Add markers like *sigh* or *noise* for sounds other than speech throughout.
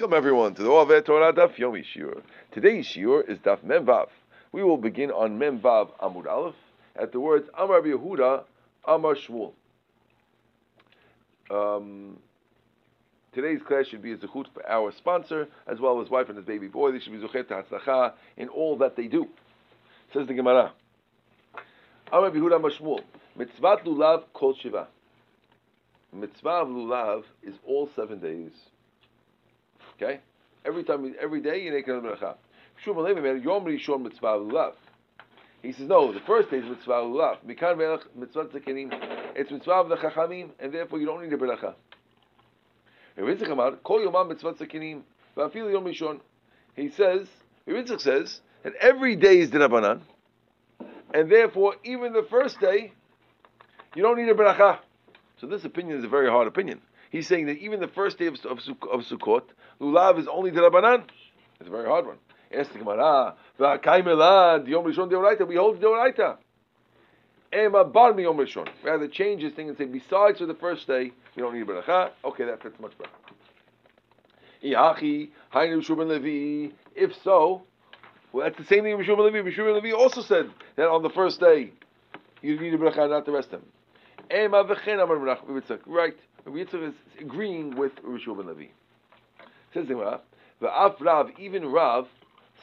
Welcome everyone to the Ovet Torah Daf Yomi Shiur. Today's Shiur is Daf Mem Vav. We will begin on Mem Vav Amud Aleph at the words Amar Yehuda Amar Shmuel. Um, today's class should be a zechut for our sponsor as well as wife and his baby boy. They should be zuchet hatzlacha in all that they do. Says the Gemara. Amar Yehuda Amar Shmuel. Mitzvat lulav kol shiva. Mitzvah lulav is all seven days. Okay? Every time, every day you make another bracha. Yom Rishon Mitzvah Lulav. He says, no, the first day is Mitzvah Lulav. Mikan Melech Mitzvah. It's Mitzvah of the Chachamim, and therefore you don't need a bracha. Amar, Kol Yomam Mitzvah. Va'afil Yom Rishon. He says, Revitzich says, that every day is Dinabanan, and therefore even the first day, you don't need a bracha. So this opinion is a very hard opinion. He's saying that even the first day of, of, of Sukkot, lulav is only the Rabbanan. It's a very hard one. Ask the Gemara, v'akay yom rishon deoraita, we hold deoraita. Rather change this thing and say, besides for the first day, you don't need bracha. Okay, that fits much better. Levi. If so, well, that's the same thing Rishon Levi. Rishon Levi also said that on the first day, you need a bracha, not the rest of them. Right. Rabbi Yitzchak is agreeing with Rishon ben Levi. Says the Gemara, V'af Rav, even Rav,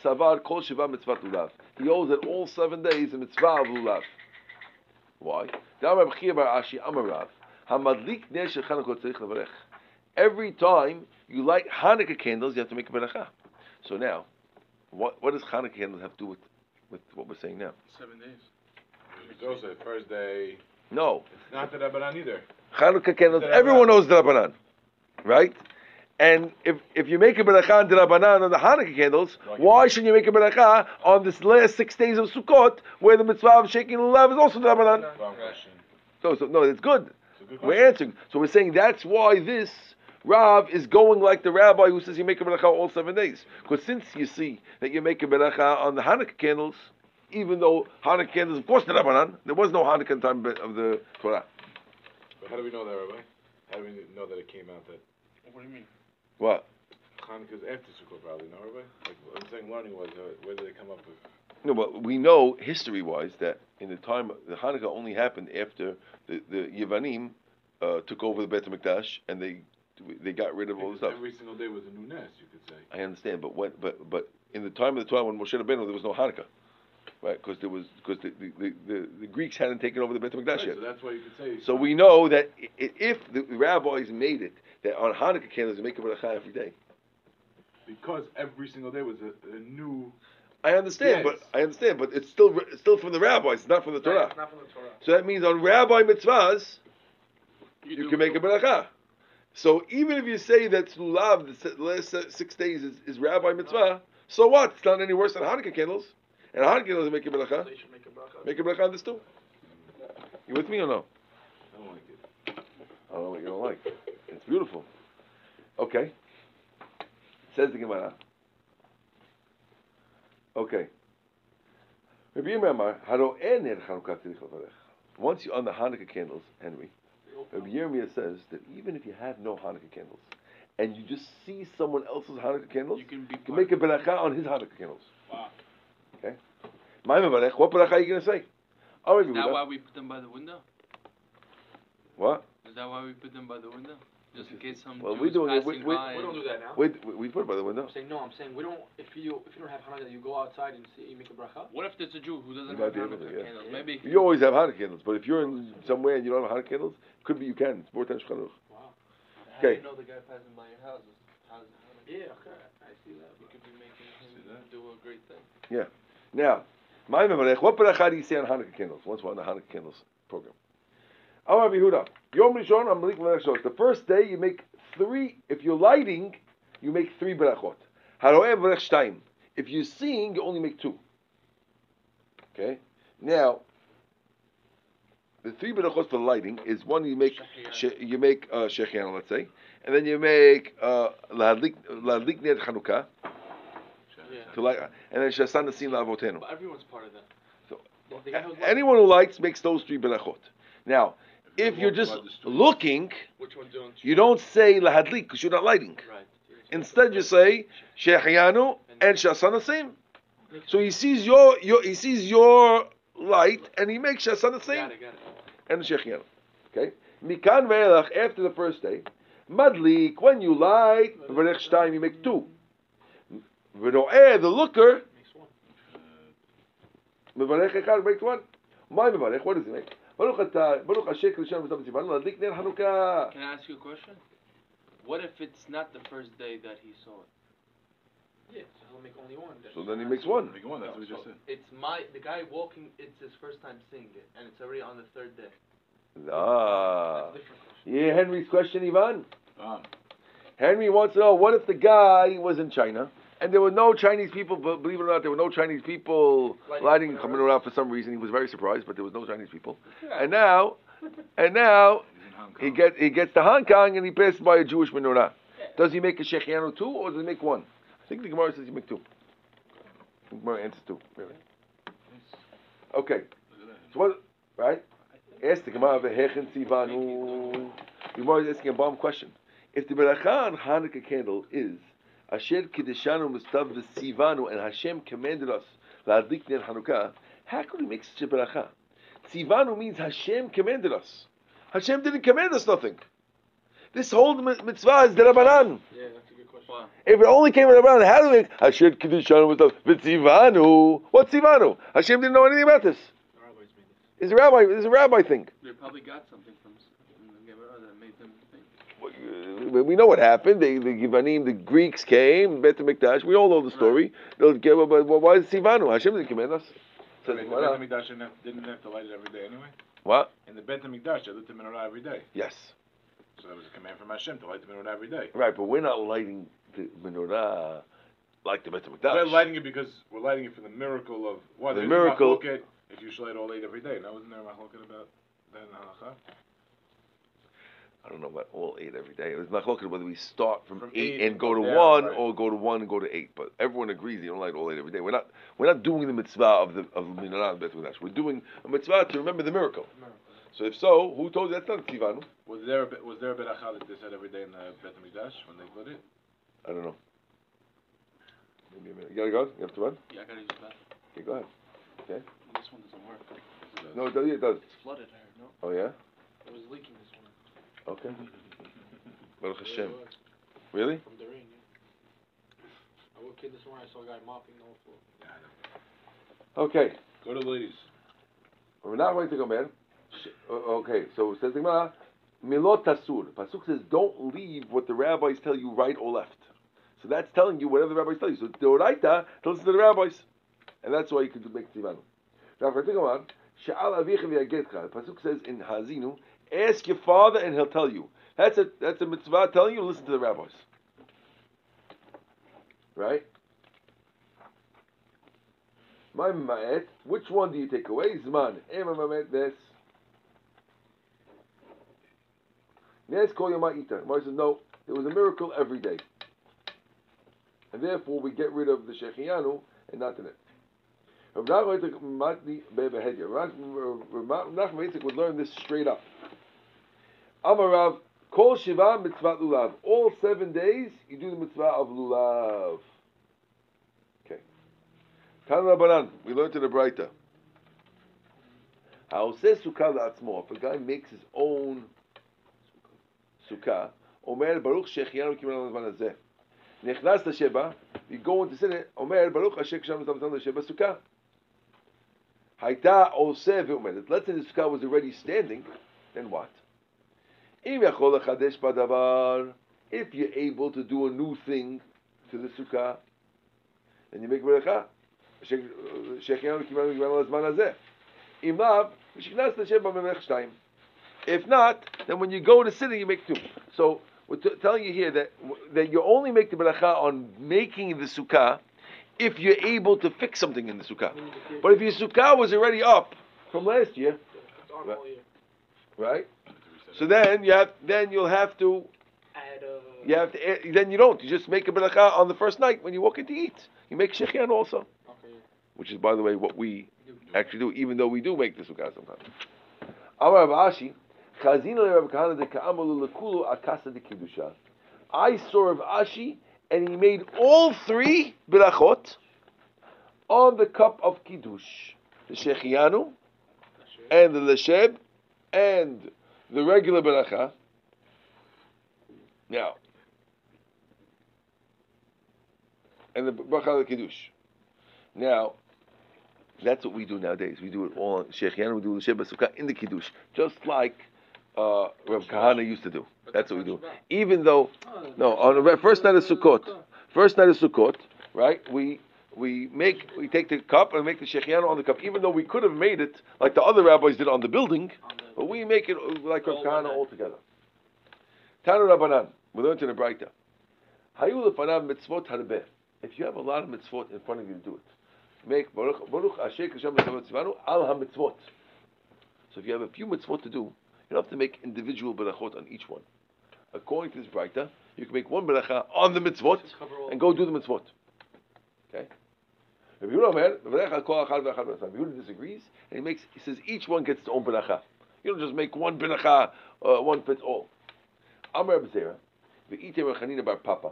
Savar Kol Shiva Mitzvah Lulav. He holds that all seven days a Mitzvah of Lulav. Why? Every time you light Hanukkah candles, you have to make a beracha. So now, what, what does Hanukkah candles have to do with, with what we're saying now? Seven days. Also, first day. No. It's not the Rabbanan either. Chanukah candles, everyone knows the Rabbanan, right? And if, if you make a beracha on the Rabbanan on the Hanukkah candles, why shouldn't you make a beracha on this last six days of Sukkot, where the mitzvah of shaking lulav is also the Rabbanan? So, so, no, it's good. It's we're answering. So we're saying that's why this Rav is going like the rabbi who says you make a beracha all seven days. Because since you see that you make a beracha on the Hanukkah candles, even though Hanukkah candles, of course, the Rabbanan, there was no Hanukkah time of the Torah. But how do we know that, Rabbi? How do we know that it came out that? What do you mean? What? Hanukkah's after Sukkot, probably, no, Rabbi? Like, I'm saying learning was, uh, where did it come up with? No, but we know history-wise that in the time the Hanukkah only happened after the the Yevanim uh, took over the Beit Hamikdash and they they got rid of all the stuff. Every single day was a new nest, you could say. I understand, but when but but in the time of the Torah when Moshe Rabbeinu there was no Hanukkah, right? Because there was because the the, the the, Greeks hadn't taken over the Beit Hamikdash right, yet. So that's why you could say. So we know that if the rabbis made it that on Hanukkah candles they make a bracha every day. Because every single day was a, a new. I understand, Yes. but I understand, but it's still it's still from the rabbis, it's not from the Torah. Right, not from the Torah. So that means on rabbi mitzvahs, you, do- can make a beracha. So even if you say that lulav, the last six days is, is rabbi mitzvah, so what? It's not any worse than Hanukkah candles. And Hanukkah candles make a beracha. So you should make a bracha. Make a beracha on this too. You with me or no? I don't like it. I don't know what you don't like. It's beautiful. Okay. Says the Gemara. Okay. Rabbi Yirmiyah, haro en ner Chanukah tzarich levarech. Once you're on the Hanukkah candles, Henry, Rabbi Yirmiyah says that even if you have no Hanukkah candles, and you just see someone else's Hanukkah candles, You can you can make a beracha on his Hanukkah candles. Wow. Okay? My mevarech, what beracha are you going to say? Oh, Is that why we put them by the window? What? Is that why we put them by the window? Just in case some Well, Jew we do, passing we, we, by. We don't do that now. Wait, we, we put it by the window. I'm saying no. I'm saying we don't. If you if you don't have Hanukkah, you go outside and see you make a bracha. What if there's a Jew who doesn't You have Hanukkah yeah. candles? Yeah. Maybe You always have Hanukkah candles, but if you're in somewhere and you don't have Hanukkah candles, could be you can. It's more than Shulchan Wow. How Okay. do you know the guy passing by your house is has Yeah. Okay. I see that. You could be making him do a great thing. Yeah. Now, my mevarech, what beracha do you say on Hanukkah candles? Once we're on the Hanukkah candles program. Amar Yehuda, Yom Rishon, I'm Malik Melech The first day you make three. If you're lighting, you make three berech shtayim. If you're seeing, you only make two. Okay. Now, the three berachot for lighting is one you make she, you make uh, shechian, let's say, and then you make uh, lahadlik Chanukah Yeah. To light, and then shasan nasim la'avotenu. But everyone's part of that. So, The- the anyone who likes makes those three berachot. Now, if you're just looking, Which one don't you don't say lahadlik because you're not lighting. Right. Instead, you say Shechianu and Shasana same. So he sees your, your he sees your light and he makes Shasana same Got it, got it. and Shechianu. Okay. Mikan ve'elach after the first day. Madlik when you light v'rech shtayim you make two. V'ro'eh the looker Makes one. Mevarech echad makes one. My mevarech, what does he make? Baruch atah, Baruch Hashem Krishna v'tam tzivanu, ladlik ner Hanukkah. Can I ask you a question? What if it's not the first day that he saw it? Yeah, so he'll make only one. then. So then he makes one. Big one, that's what we just said. It's my the guy walking. It's his first time seeing it, and it's already on the third day. Ah. That's a different question. Yeah, Henry's question, Ivan. Um, Henry wants to know, what if the guy was in China, and there were no Chinese people, but believe it or not, there were no Chinese people Lighting lighting coming around for some reason. He was very surprised, but there was no Chinese people. And now, and now, *laughs* he's in Hong Kong. he get he gets to Hong Kong and he passes by a Jewish menorah. Does he make a shechianu two or does he make one? I think the Gemara says he make two. The Gemara answers two. Really. Okay. So what? Right? Ask the Gemara v'hechen tzivanu. The Gemara is asking a bomb question. If the beracha on Hanukkah candle is Asher kiddushanu mustav v'tzivanu and Hashem commanded us la'adlik ner Hanukkah, how could we make such a beracha? Tzivanu means Hashem commanded us. Hashem didn't command us nothing. This whole mi- mitzvah is derabanan. Yeah, that's a good question. Wow. If it only came derabanan, how do we make Asher kiddushanu mustav v'tzivanu? What's tzivanu? Hashem didn't know anything about this. The rabbis made this. It's a rabbi. It's a rabbi thing. They probably got something from, from the Gemara that made them think. We- We know what happened. They, the Givanim, the Greeks came, Bet Mikdash. We all know the story. They'll give, but why is it Sivanu? Hashem didn't command us. So the. Bet HaMikdash didn't have, didn't have to light it every day anyway? What? In the Bet HaMikdash, they lit the menorah every day. Yes. So that was a command from Hashem to light the menorah every day. Right, but we're not lighting the menorah like the Bet We're lighting it because we're lighting it for the miracle of what? The miracle- If you should light all eight every day. Now, wasn't there a machloket about that in halacha? I don't know about all eight every day. It was not looking whether we start from, From eight, eight and go to down, one, right. or go to one and go to eight. But everyone agrees you don't light all eight every day. We're not we're not doing the mitzvah of the of the menorah and Bet Mikdash. We're doing a mitzvah to remember the miracle. Miracle. So if so, who told you that's not Sivanu? Was there a, bet- was there a beracha that they said every day in the Bet HaMikdash when they put it? I don't know. Maybe a minute. You gotta go. You have to run. Yeah, I gotta use the bathroom. Okay, go ahead. Okay. This one doesn't work. No, it does. It does. It's flooded. I heard. No. Oh yeah. It was leaking this one. Okay. Baruch Hashem. Really? From the rain, yeah. I woke kid this morning, I saw a guy mopping the whole floor. Okay. Go to the ladies. We're not going to go, man. Uh, Okay. So it says the Gemara, Milot Tasur. Pasuk says, don't leave what the rabbis tell you right or left. So that's telling you whatever the rabbis tell you. So Deoraita, to listen to the rabbis, and that's why you could make tzivanu. Now, if I think about Sha'al avicha v'yagetcha. The pasuk says in Hazinu, ask your father and he'll tell you. That's a that's a mitzvah telling you listen to the rabbis. Right? My ma'et, which one do you take away? Zman. Ema ma'et this. Nes kol yoma'ita. Gemara says, no, there was a miracle every day. And therefore we get rid of the shechianu and not the net. Rav Nachman would learn this straight up. Amarav, Kol Shiva Mitzvah Lulav. All seven days you do the mitzvah of Lulav. Okay. Tan Rabbanan, we learned in the Braita. Haoseh sukkah la'atzmo. If a guy makes his own sukkah, Omer Baruch Shechianu Kiman Al Hazeh. Nechnas Sheba, you go into sin Omer Baruch Hashem Kisham Mitzvah Sheba Sukkah. Haita Oseh Ve'omedet. Let's say the sukkah was already standing, then what? If you're able to do a new thing to the sukkah, then you make bracha. Shechianu Kiman Al Hazeh. Im lav, Shechnas Sheba Memech Shtayim. If not, then when you go to sitting, you make two. So we're t- telling you here that that you only make the bracha on making the sukkah if you're able to fix something in the sukkah. We need to keep- But if your sukkah was already up from last year, Right. All year. right? So then you have then you'll have to Add, uh, you have to add- then you don't you just make a bracha on the first night when you walk in to eat. You make shechian also, Okay, which is by the way what we actually do, even though we do make the sukkah sometimes. Amar Ashi, Chazina Rav Kahana de Ka'amalu lekulu akasa de kiddusha. I saw Rav Ashi and he made all three berachot on the cup of kiddush, the shechianu, and the lesheb, and the regular beracha. Now, and the bracha of kiddush. Now, that's what we do nowadays. We do it all shechianu. We do the lesheb sukkah in the kiddush, just like uh, Rav Kahana used to do. That's what we do. Even though, no, on the first night of Sukkot, first night of Sukkot, right? We we make we take the cup and make the shechianu on the cup, even though we could have made it like the other rabbis did on the building, but we make it uh, like Rav Kahana altogether. Tanu Rabbanan, we learned in the. Hayu lefanav mitzvot harbeh. If you have a lot of mitzvot in front of you to do it, make baruch baruch asher kashem mitzvot al ha-mitzvot. So if you have a few mitzvot to do, you don't have to make individual berachot on each one. According to this Braita, you can make one beracha on the mitzvot and go do the mitzvot. Okay? Rabbi Yehuda disagrees, and he makes he says each one gets its own beracha. You don't just make one beracha, uh, one fits all. Amar Abzera, v'ite Rechanina bar Papa.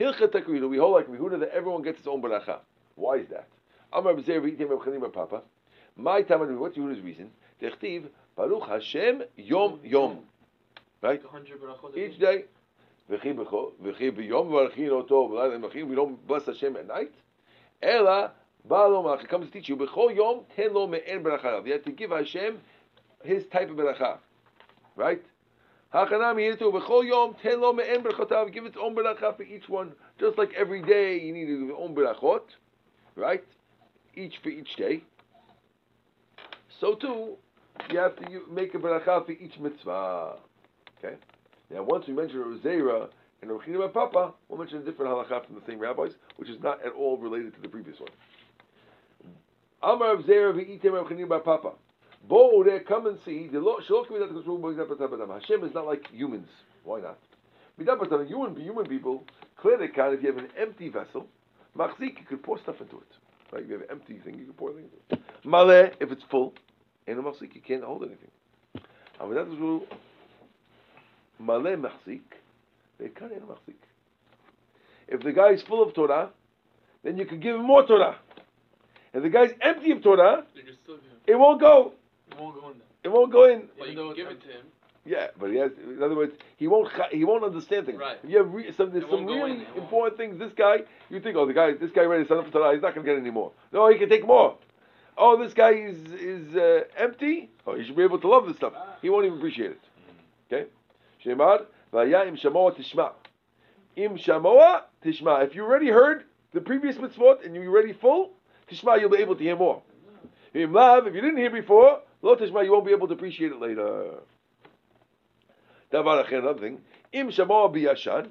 Hilchat Takrina, we hold like Rabbi Yehuda that everyone gets its own beracha. Why is that? Amar Abzera, v'ite Rechanina bar Papa. My time, what's Yehuda's reason? Dechtiv, Baruch Hashem Yom Yom. Right? Each day. We don't bless Hashem at night. Ela, Baal Malach comes to teach you, B'chol Yom Ten Lo Me'en Beracha. You have to give Hashem his type of beracha. Right? Hachanami Yitu, B'chol Yom Ten Lo Me'en Berachotav. Give its own beracha for each one. Just like every day you need your own berachot. Right? Each for each day. So too, you have to make a beracha for each mitzvah. Okay? Now, once we mentioned Rosera and Rochina Papa, we'll mention a different halacha from the same rabbis, which is not at all related to the previous one. Amar of Zera v'item Rochina Papa. Bo there, come and see. Hashem is not like humans. Why not? Human, human people, clearly can if you have an empty vessel, machzik, you could pour stuff into it. Right? You have an empty thing, you can pour things into it. Maleh, if it's full, in a machzik, you can't hold anything. Machzik, machzik. If the guy is full of Torah, then you can give him more Torah. If the guy's empty of Torah, it won't go. It won't go in there. It won't go in. But you can give it to him. Yeah, but he has. In other words, he won't. He won't understand things. Right. If you have re, some, there's some really important things. This guy, you think, oh, the guy, this guy ready to sign up for Torah. He's not going to get any more. No, he can take more. Oh, this guy is is uh, empty. Oh, he should be able to love this stuff. He won't even appreciate it. Okay. Shemar vaya im shamoa tishma. Im shamoa tishma. If you already heard the previous mitzvot and you're already full, tishma, you'll be able to hear more. Im lav, if you didn't hear before, lo tishma, you won't be able to appreciate it later. Davar another thing. Im shamoa biyashan.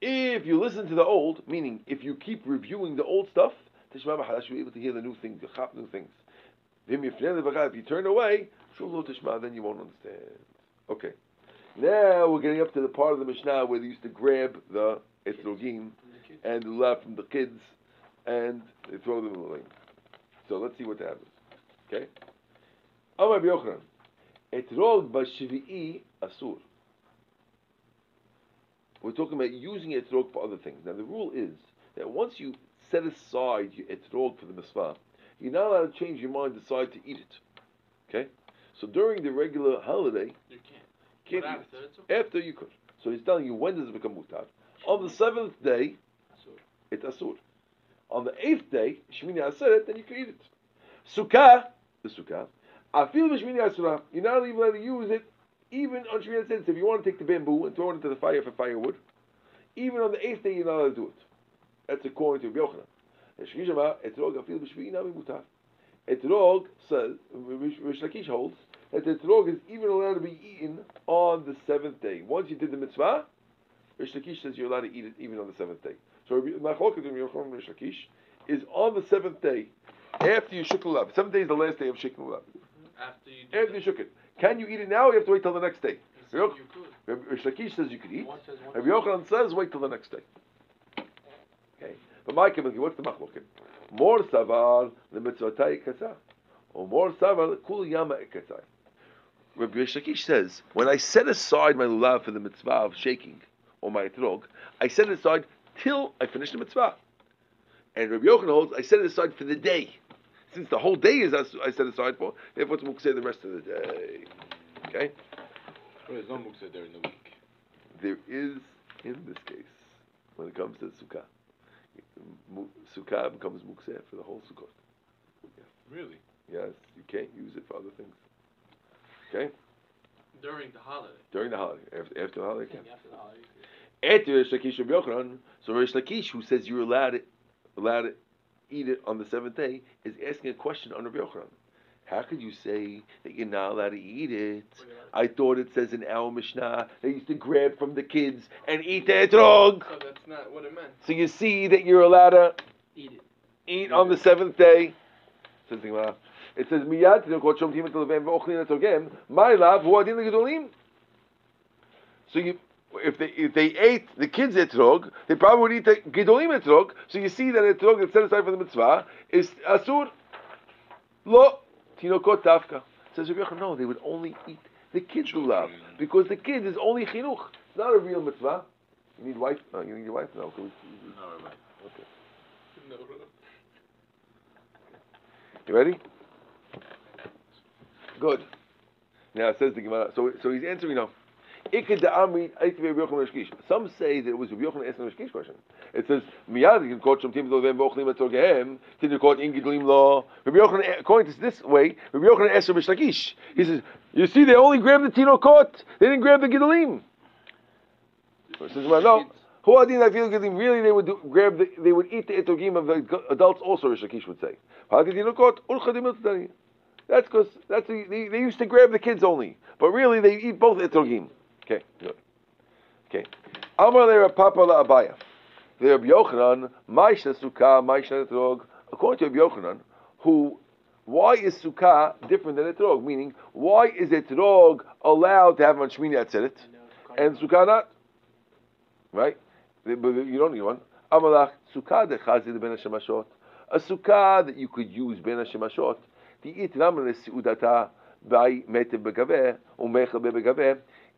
If you listen to the old, meaning if you keep reviewing the old stuff, tishma b'chadash, you'll be able to hear the new things, the new things. If you turn away, then you won't understand. Okay. Now we're getting up to the part of the Mishnah where they used to grab the etrogim and the love from the kids and they throw them away. So let's see what happens. Okay? Amar Yochanan. Etrog b'shvi'i asur. We're talking about using etrog for other things. Now the rule is that once you set aside your etrog for the mitzvah, you're not allowed to change your mind, and decide to eat it. Okay? So during the regular holiday, You can't. Can't after, it's After you could. So he's telling you when does it become mutar. On the seventh day, it's asur. On the eighth day, Shmini Aseret, then you can eat it. Sukkah, the sukkah, I feel the Shmini Asura. You're not even allowed to use it, even on Shmini Aseret. If you want to take the bamboo and throw it into the fire for firewood, even on the eighth day, you're not allowed to do it. That's according to Yochanan. And Shmini Shema, Etrog, I feel the Shmini Nami Mutar. Etrog says, Rish Lakish holds, that the etrog is even allowed to be eaten on the seventh day. Once you did the mitzvah, Rish Lakish says you're allowed to eat it even on the seventh day. So Machloket and Yochanan Rish Lakish is on the seventh day after you shook the lulav. Seventh day is the last day of shaking the lulav. After you After you shook it, can you eat it now? or You have to wait till the next day. Rish Lakish says you can eat. One says one Rabbi Yochanan says wait till the next day. Okay, but my community, what's the machloket? More savar the mitzvatai kasah, or more savar kul yama ekasai. Rabbi Lakish says when I set aside my lulav for the mitzvah of shaking or my etrog, I set it aside till I finish the mitzvah. And Rabbi Yochanan holds, I set it aside for the day. Since the whole day is I set aside for, therefore it's mukseh the rest of the day. Okay? But there's no muksa during the week. There is, in this case, when it comes to sukkah, sukkah becomes mukseh for the whole sukkah. Really? Yes, you can't use it for other things. Okay? During the holiday. During the holiday. After, after the holiday, can. After the holiday. After Rish Lakish Rabbi Yochanan, so Rish Lakish, who says you're allowed to, allowed to eat it on the seventh day, is asking a question on Rabbi Yochanan. How could you say that you're not allowed to eat it? I thought it says in our Mishnah they used to grab from the kids and eat the etrog. So that's not what it meant. So you see that you're allowed to Eat it. eat on the seventh day. Says the Gemara. It says miyad tinokot shom timat levem ve'ochlin etogem. My love, hu adin legedolim. So you, if they if they ate the kids etrog, they probably would eat the gedolim etrog. So you see that etrog that's set aside for the mitzvah is asur. Lo tinokot tafka. Says Rabbi Yochanan, no, they would only eat the kids lulav because the kid is only chinuch. It's not a real mitzvah. You need wife? No, you need your wife? No. Can we, No, Rabbi. okay. No. You ready? Good. Now it says the Gemara. So, so he's answering now. Some say that it was Rabbi Yochanan asking the Rishkish question. It says, Miyad you can quote Shom Tim Lovem Vochlim Etzogehem, Tin you quote Ingidlim Lo. Rabbi Yochanan, according to this way, Rabbi Yochanan asked Rabbi Shlakish. He says, you see, they only grabbed the Tinokot, they didn't grab the Gidalim. Says, well, no. Who adin I feel Gidalim? Really, they would do, grab the, they would eat the etogim of the adults also, Rish Lakish would say. Hagatinokot, Urchadim Etzadani. That's because that's the, they, they used to grab the kids only, but really they eat both etrogim. Okay, good. Okay. Amar le Papa la Abaye. The Rabbi Yochanan, Maisha Sukkah, Maisha Etrog. According to Yochanan, who, why is Sukkah different than Etrog? Meaning, why is Etrog allowed to have on Shmini Atzeret and Sukkah not? Right? But you don't need one. Amalach Sukkah de Chazir ben Hashemashot. A Sukkah that you could use ben Hashemashot. תהיית למה לסעודתה באי מתה בגבה ומכל בגבה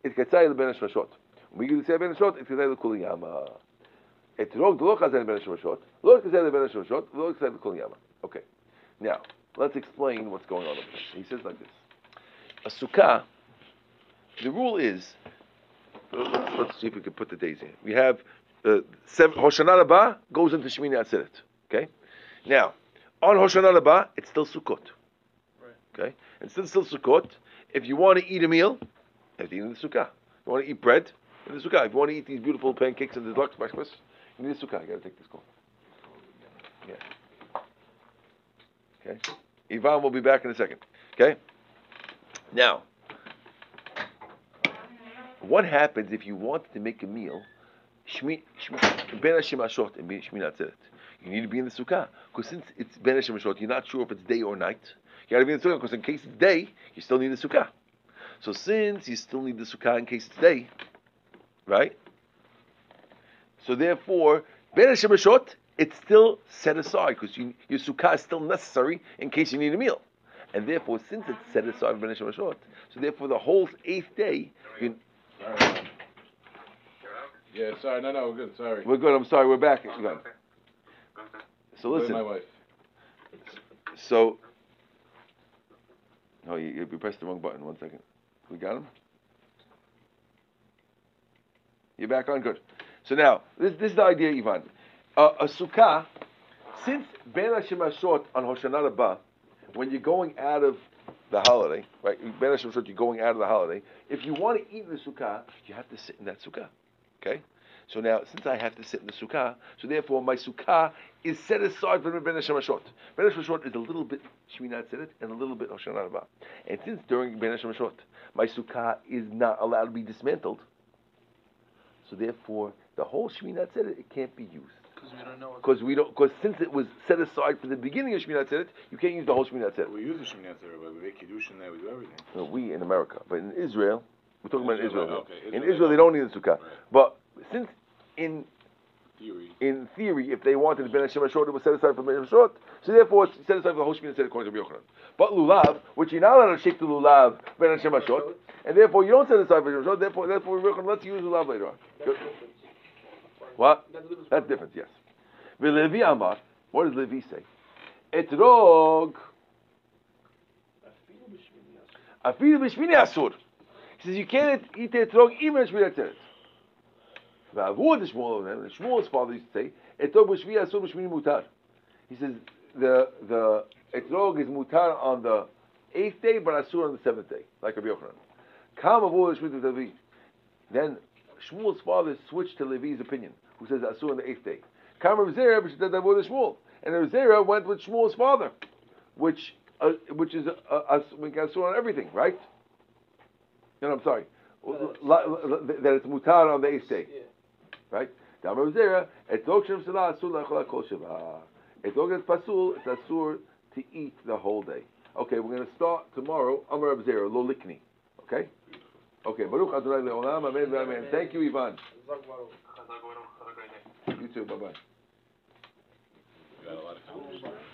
התקצה לבין השמשות ומגיל יצא בין השמשות התקצה לכל ימה אתרוג לא חזר לבין השמשות לא התקצה לבין השמשות ולא התקצה לכל ימה okay now let's explain what's going on over here. he says like this a sukkah the rule is let's, let's see if we can put the days in we have uh, seven, Hoshana Rabbah goes into Shemini Atzeret okay now on Hoshana Rabbah it's still Sukkot Okay? And since still Sukkot, if you want to eat a meal, you have to eat in the Sukkah. You want to eat bread, in the Sukkah. If you want to eat these beautiful pancakes and the deluxe breakfast, you need a Sukkah. You got to take this call. Yeah. Okay? Ivan will be back in a second. Okay? Now, what happens if you wanted to make a meal, You need to be in the Sukkah. Because since it's Ben Hashemashot, you're not sure if it's day or night. You got to be in the sukkah because in case it's day, you still need the sukkah. So since you still need the sukkah in case it's day, right? So therefore, ben Hashemashot, it's still set aside because you, your sukkah is still necessary in case you need a meal. And therefore, since it's set aside ben Hashemashot, so therefore the whole eighth day, you, Sorry. Yeah, sorry. No, no, we're good. Sorry. we're good. I'm sorry, we're back. We're good. So With my listen. wife. So, no, you, you pressed the wrong button. One second. We got him. You're back on. Good. So now, this, this is the idea, Ivan. Uh, a sukkah, since Ben Hashemashot on Hoshana Rabbah, when you're going out of the holiday, right? Ben Hashemashot, you're going out of the holiday. If you want to eat in the sukkah, you have to sit in that sukkah. Okay. So now, since I have to sit in the sukkah, so therefore my sukkah is set aside for Ben Hashemashot. Ben Hashemashot is a little bit Shmini Atzeret and a little bit Hoshana Rabbah. And since during Ben Hashemashot my sukkah is not allowed to be dismantled, so therefore the whole Shmini Atzeret it can't be used Because we don't know because we don't because since it was set aside for the beginning of Shmini Atzeret, you can't use the whole Shmini Atzeret. We use the Shemini Atzeret, but we make Kiddush in there, we do everything. No, we in America, but in Israel, we're talking about Israel, Israel. okay. In Israel, Israel, they don't need the sukkah. Right. But since in Theory. in theory, if they wanted Ben Hashem Ashot, it was set aside for Ben Hashem So therefore, it's set aside for the whole Shmini Atzeret according to Rabbi Yochanan. But lulav, which you're not allowed to shake the lulav Ben Hashem Ashot, and therefore you don't set aside for Ben Hashem Therefore, therefore Rabbi Yochanan lets you use lulav later on. Good. What? That's from- different, yes. V'levi amar. What does Levi say? Etrog. Afilu b'shmini asur. He says you can't eat the etrog even in Shmini Atzeret. V'avur the Shmuel, and Shmuel's father used to say, etrog b'shmini asur b'shmini mutar. He says the the etrog is mutar on the eighth day, but asur on the seventh day, like Rabbi Yochanan. Kam avur the Shmini Levi. Then Shmuel's father switched to Levi's opinion, who says asur on the eighth day. Kam Rav Zera, avur the Shmuel, and Rav Zera went with Shmuel's father, which uh, which is a, we can asur on everything, right? No, no, I'm sorry. That it's mutar on the eighth day, Yeah. Right? Damar Zera, et lo kshem sela asur la'achol ha'kol pasul, it's asur to eat the whole day. Okay, we're going to start tomorrow, Amar of Zera, lo likni. Okay? Okay, Baruch Adonai le'olam, amen Amen. Thank you, Ivan. You too, bye-bye.